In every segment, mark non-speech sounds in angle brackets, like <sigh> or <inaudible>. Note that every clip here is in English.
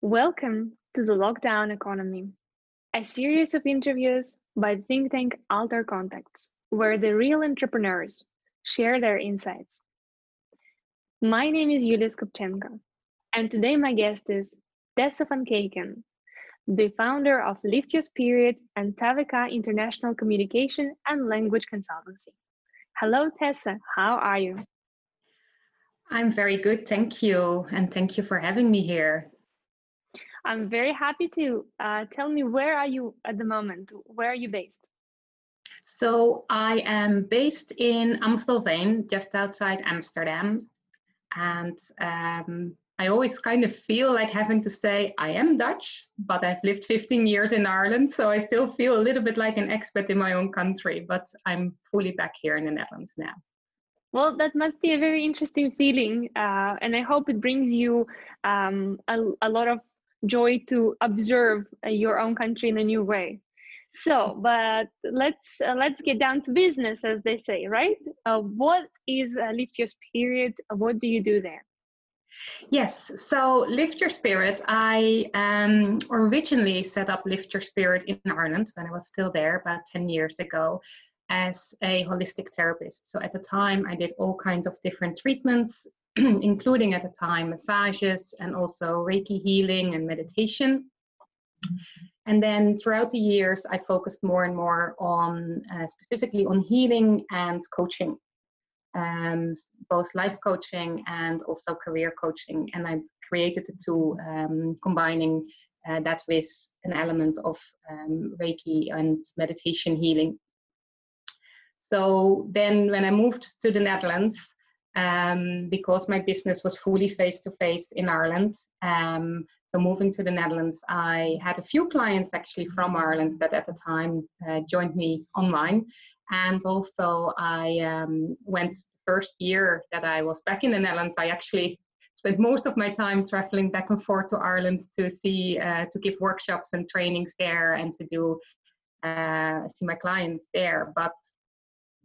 Welcome to the Lockdown Economy, a series of interviews by the think tank Alter Contacts, where the real entrepreneurs share their insights. My name is Yulia Skopchenko, and today my guest is Tessa van Keken, the founder of Lift Your Spirit and Tavika International Communication and Language Consultancy. Hello, Tessa, how are you? I'm very good, thank you, and thank you for having me here. I'm very happy to uh, tell me where are you at the moment? Where are you based? So I am based in Amstelveen, just outside Amsterdam, and um, I always kind of feel like having to say I am Dutch, but I've lived 15 years in Ireland, so I still feel a little bit like an expat in my own country, but I'm fully back here in the Netherlands now. Well, that must be a very interesting feeling, uh, and I hope it brings you um, a, a, lot of joy to observe uh, your own country in a new way. So, but let's uh, let's get down to business, as they say, right? Uh, what is Lift Your Spirit? What do you do there? Yes, so Lift Your Spirit, I um, originally set up Lift Your Spirit in Ireland when I was still there about 10 years ago as a holistic therapist. So at the time, I did all kinds of different treatments, <clears throat> including at the time massages and also Reiki healing and meditation. And then throughout the years, I focused more and more on uh, specifically on healing and coaching, um, both life coaching and also career coaching. And I created the two, um, combining uh, that with an element of um, Reiki and meditation healing. So then when I moved to the Netherlands, um, because my business was fully face to face in Ireland, um, so moving to the Netherlands, I had a few clients actually from Ireland that at the time uh, joined me online. And also I um, went the first year that I was back in the Netherlands, I actually spent most of my time traveling back and forth to Ireland to see, uh, to give workshops and trainings there and to do, uh, see my clients there. But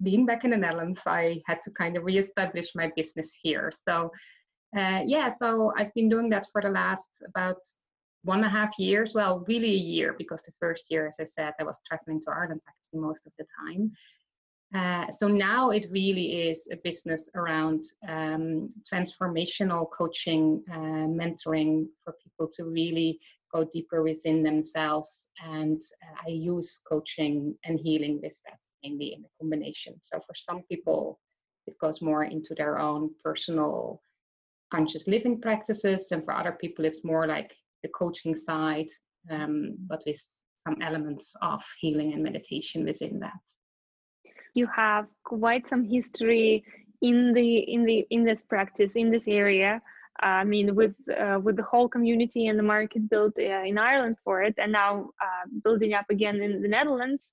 being back in the Netherlands, I had to kind of reestablish my business here. So, uh, yeah, so I've been doing that for the last about one and a half years. Well, really a year, because the first year, as I said, I was traveling to Ireland actually most of the time. Uh, so now it really is a business around um, transformational coaching, uh, mentoring for people to really go deeper within themselves. And uh, I use coaching and healing with that mainly in the combination. So for some people, it goes more into their own personal conscious living practices, and for other people, it's more like the coaching side, um, but with some elements of healing and meditation within that. You have quite some history in the in the in this practice in this area. Uh, I mean, with uh, with the whole community and the market built uh, in Ireland for it, and now uh, building up again in the Netherlands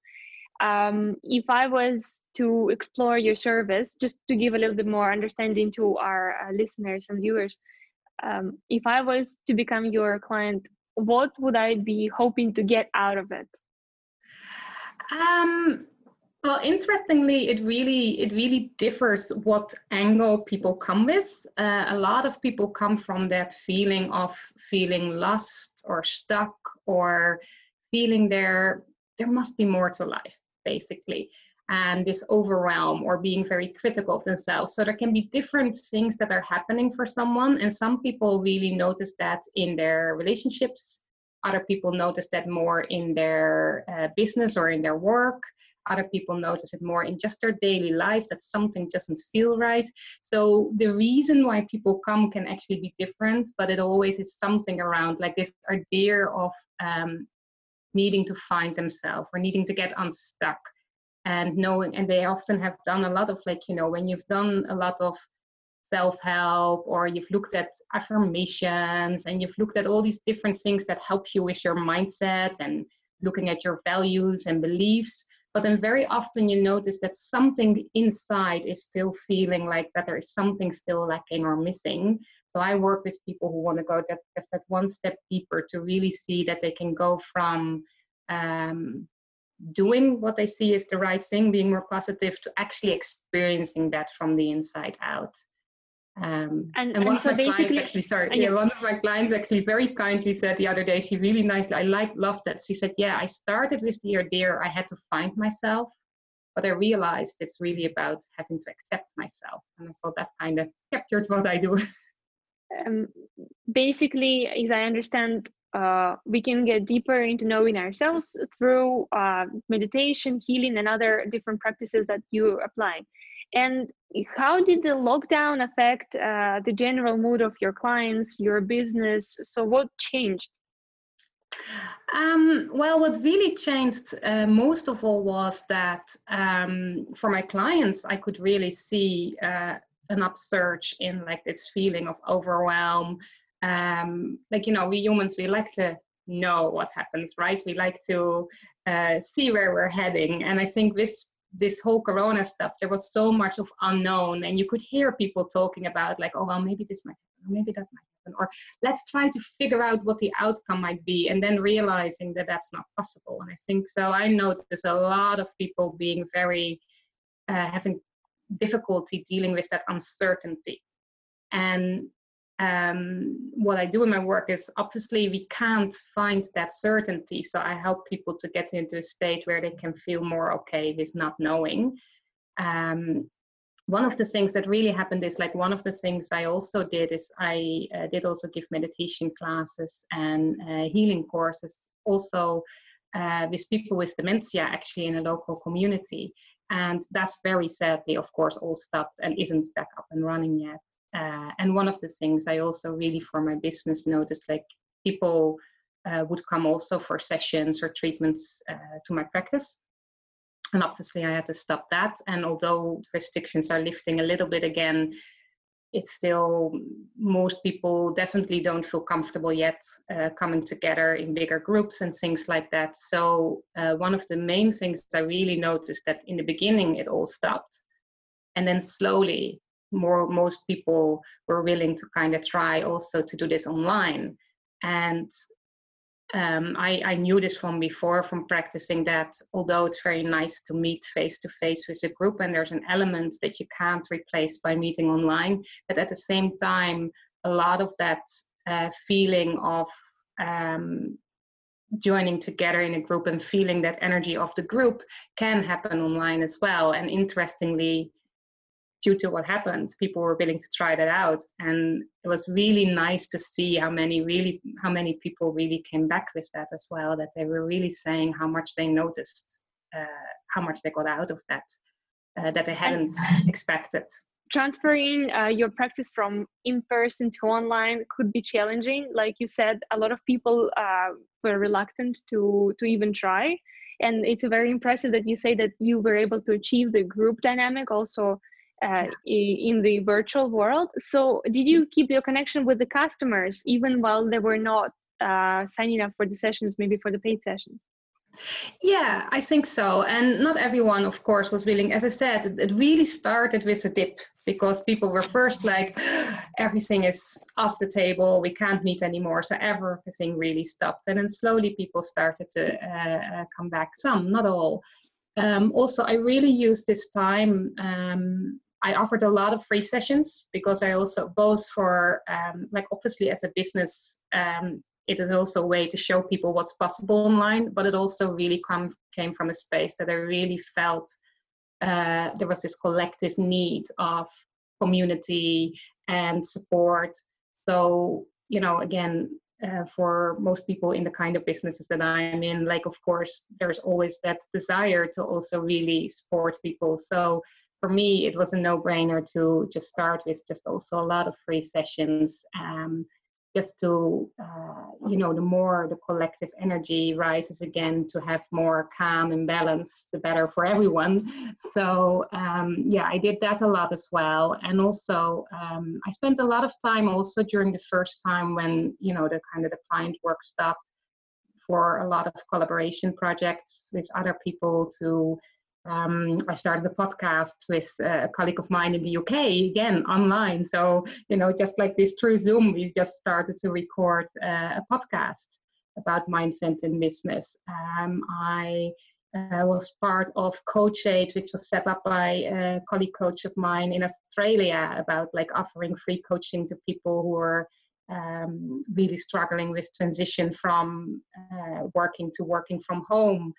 um, if I was to explore your service, just to give a little bit more understanding to our uh, listeners and viewers, um, if I was to become your client, what would I be hoping to get out of it? Um, well, interestingly, it really it really differs what angle people come with. Uh, a lot of people come from that feeling of feeling lost or stuck or feeling there there must be more to life basically and this overwhelm or being very critical of themselves. So there can be different things that are happening for someone, and some people really notice that in their relationships. Other people notice that more in their uh, business or in their work. Other people notice it more in just their daily life that something doesn't feel right. So the reason why people come can actually be different, but it always is something around like this idea of um, needing to find themselves or needing to get unstuck. And knowing and they often have done a lot of like you know when you've done a lot of self-help or you've looked at affirmations and you've looked at all these different things that help you with your mindset and looking at your values and beliefs but then very often you notice that something inside is still feeling like that there is something still lacking or missing so I work with people who want to go that, just that one step deeper to really see that they can go from um, doing what they see is the right thing, being more positive, to actually experiencing that from the inside out. Um, and, and, one and of so my clients actually, sorry, yeah, one of my clients actually very kindly said the other day, she really nicely, I like, loved that. She said, yeah, I started with the idea I had to find myself, but I realized it's really about having to accept myself. And I thought that kind of captured what I do. <laughs> Um, basically, as I understand, uh, we can get deeper into knowing ourselves through uh, meditation, healing, and other different practices that you apply. And how did the lockdown affect uh, the general mood of your clients, your business? So, what changed? Um, well, what really changed uh, most of all was that um, for my clients, I could really see uh, an upsurge in like this feeling of overwhelm. Um, like, you know, we humans, we like to know what happens, right? We like to uh, see where we're heading. And I think this this whole corona stuff there was so much of unknown and you could hear people talking about like oh well maybe this might happen or maybe that might happen or let's try to figure out what the outcome might be and then realizing that that's not possible and i think so i noticed a lot of people being very uh, having difficulty dealing with that uncertainty and um, what I do in my work is obviously we can't find that certainty. So I help people to get into a state where they can feel more okay with not knowing. Um, one of the things that really happened is like one of the things I also did is I uh, did also give meditation classes and uh, healing courses also uh, with people with dementia actually in a local community. And that's very sadly, of course, all stopped and isn't back up and running yet. Uh, and one of the things I also really for my business noticed like people uh, would come also for sessions or treatments uh, to my practice. And obviously, I had to stop that. And although restrictions are lifting a little bit again, it's still most people definitely don't feel comfortable yet uh, coming together in bigger groups and things like that. So, uh, one of the main things I really noticed that in the beginning it all stopped. And then slowly more most people were willing to kind of try also to do this online and um, I, I, knew this from before from practicing that although it's very nice to meet face to face with a group and there's an element that you can't replace by meeting online. But at the same time a lot of that uh, feeling of um, joining together in a group and feeling that energy of the group can happen online as well. And interestingly due to what happened, people were willing to try that out, and it was really nice to see how many really how many people really came back with that as well. That they were really saying how much they noticed, uh, how much they got out of that, uh, that they hadn't <laughs> expected. Transferring uh, your practice from in person to online could be challenging. Like you said, a lot of people uh, were reluctant to to even try and it's very impressive that you say that you were able to achieve the group dynamic also uh, in the virtual world. So, did you keep your connection with the customers even while they were not uh, signing up for the sessions, maybe for the paid sessions? Yeah, I think so. And not everyone, of course, was willing. As I said, it really started with a dip because people were first like, everything is off the table, we can't meet anymore. So everything really stopped. And then slowly people started to uh, uh come back, some, not all. Um, also, I really used this time um, I offered a lot of free sessions because I also both for um, like obviously as a business um, it is also a way to show people what's possible online, but it also really come came from a space that I really felt uh, there was this collective need of community and support. So you know again. Uh, for most people in the kind of businesses that I'm in, like of course, there's always that desire to also really support people. So for me, it was a no-brainer to just start with just also a lot of free sessions, um, just to uh, you know, the more the collective energy rises again, to have more calm and balance, the better for <laughs> everyone. So um, yeah, I did that a lot as well, and also um, I spent a lot of time also during the first time when you know the kind of the client work stopped for a lot of collaboration projects with other people to um, I started a podcast with a colleague of mine in the UK, again online. So, you know, just like this through Zoom, we just started to record uh, a podcast about mindset in business. Um, I uh, was part of Coach Aid, which was set up by a colleague coach of mine in Australia about like offering free coaching to people who are um, really struggling with transition from uh, working to working from home.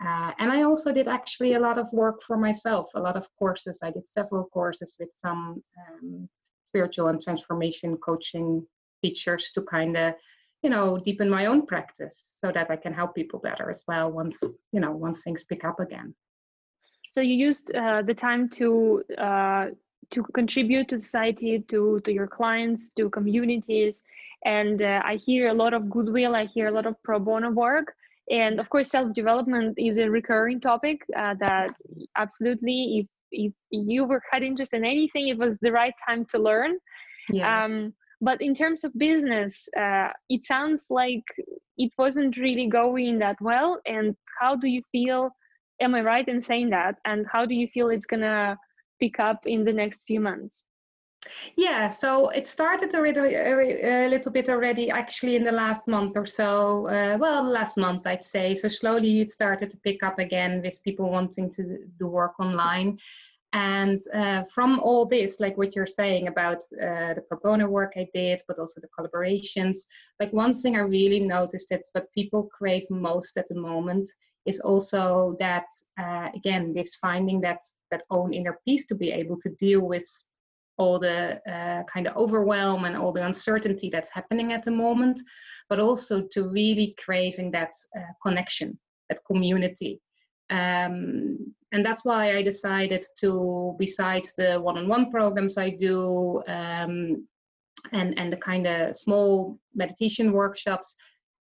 Uh, and I also did actually a lot of work for myself, a lot of courses. I did several courses with some um, spiritual and transformation coaching teachers to kind of you know deepen my own practice so that i can help people better as well once you know once things pick up again so you used uh, the time to uh, to contribute to society to to your clients to communities and uh, i hear a lot of goodwill i hear a lot of pro bono work and of course self development is a recurring topic uh, that absolutely if if you were had interest in anything it was the right time to learn. Yes. um, but in terms of business uh, it sounds like it wasn't really going that well. And how do you feel am i right in saying that? And how do you feel it's gonna pick up in the next few months yeah, so it started already a little bit already actually in the last month or so. Uh, well, last month I'd say. So slowly it started to pick up again with people wanting to do work online. And uh, from all this, like what you're saying about uh, the pro bono work I did, but also the collaborations, like one thing I really noticed that what people crave most at the moment is also that, uh, again, this finding that that own inner peace to be able to deal with all the uh, kind of overwhelm and all the uncertainty that's happening at the moment, but also to really craving that uh, connection, that community. Um, and that's why I decided to, besides the one-on-one programs I do um, and and the kind of small meditation workshops,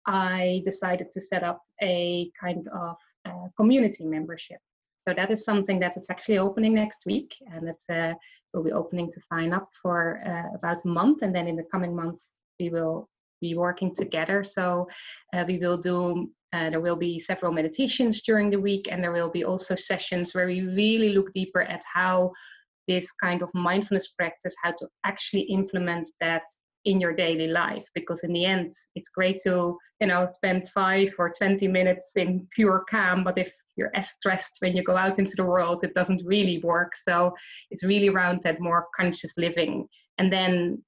I decided to set up a kind of uh, community membership. So that is something that it's actually opening next week, and it uh, will be opening to sign up for uh, about a month, and then in the coming months we will be working together. So uh, we will do uh, there will be several meditations during the week, and there will be also sessions where we really look deeper at how this kind of mindfulness practice, how to actually implement that in your daily life. Because in the end, it's great to you know spend five or twenty minutes in pure calm, but if you're as stressed when you go out into the world, it doesn't really work. So it's really around that more conscious living, and then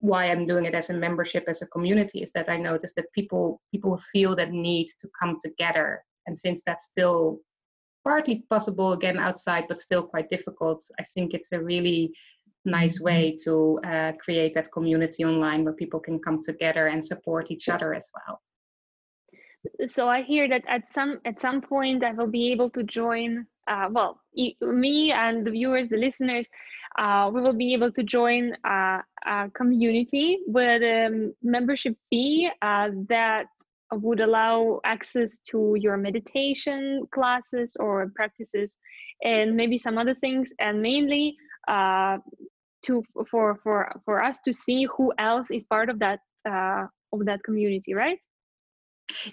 why I'm doing it as a membership, as a community, is that I notice that people people feel that need to come together. And since that's still partly possible again outside, but still quite difficult, I think it's a really nice way to uh, create that community online where people can come together and support each other as well. So I hear that at some at some point I will be able to join. Uh, well, me and the viewers, the listeners, uh, we will be able to join a, a community with a membership fee uh, that would allow access to your meditation classes or practices and maybe some other things and mainly uh, to for for for us to see who else is part of that uh, of that community right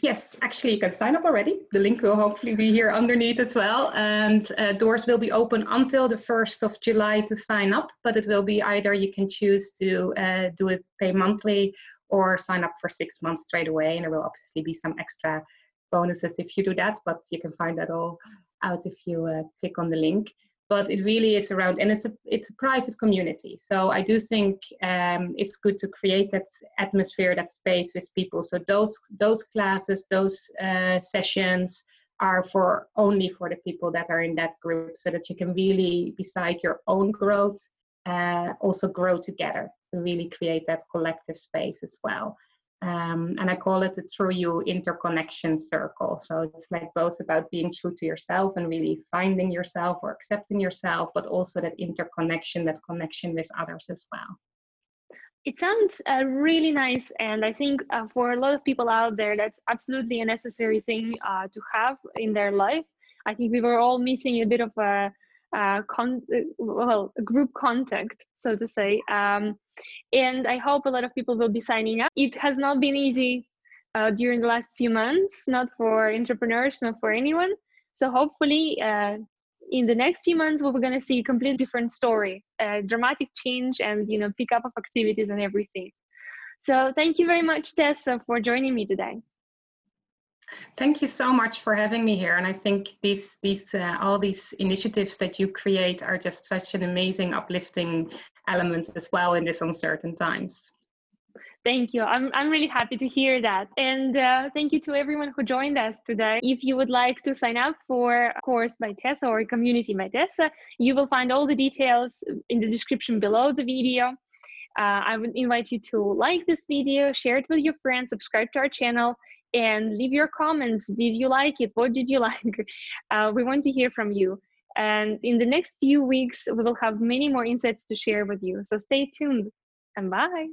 Yes, actually, you can sign up already. The link will hopefully be here underneath as well. And uh, doors will be open until the 1st of July to sign up, but it will be either you can choose to uh, do it pay monthly or sign up for six months straight away. And there will obviously be some extra bonuses if you do that, but you can find that all out if you uh, click on the link but it really is around and it's a it's a private community. So i do think um, it's good to create that atmosphere that space with people. So those those classes those uh, sessions are for only for the people that are in that group so that you can really beside your own growth uh, also grow together to really create that collective space as well um, and I call it the true you interconnection circle. So it's like both about being true to yourself and really finding yourself or accepting yourself, but also that interconnection, that connection with others as well. It sounds uh, really nice, and I think uh, for a lot of people out there, that's absolutely a necessary thing uh, to have in their life. I think we were all missing a bit of a uh, con- well group contact so to say. Um, and i hope a lot of people will be signing up. It has not been easy uh, during the last few months not for entrepreneurs not for anyone. So hopefully uh, in the next few months we're going to see a completely different story a dramatic change and you know pick up of activities and everything. So thank you very much tessa for joining me today Thank you so much for having me here. And I think these, these, uh, all these initiatives that you create are just such an amazing, uplifting element as well in these uncertain times. Thank you. I'm, I'm really happy to hear that. And uh, thank you to everyone who joined us today. If you would like to sign up for a course by Tessa or community by Tessa, you will find all the details in the description below the video. Uh, I would invite you to like this video, share it with your friends, subscribe to our channel, and leave your comments. Did you like it? What did you <laughs> like? Uh, we want to hear from you. And in the next few weeks, we will have many more insights to share with you. So stay tuned and bye.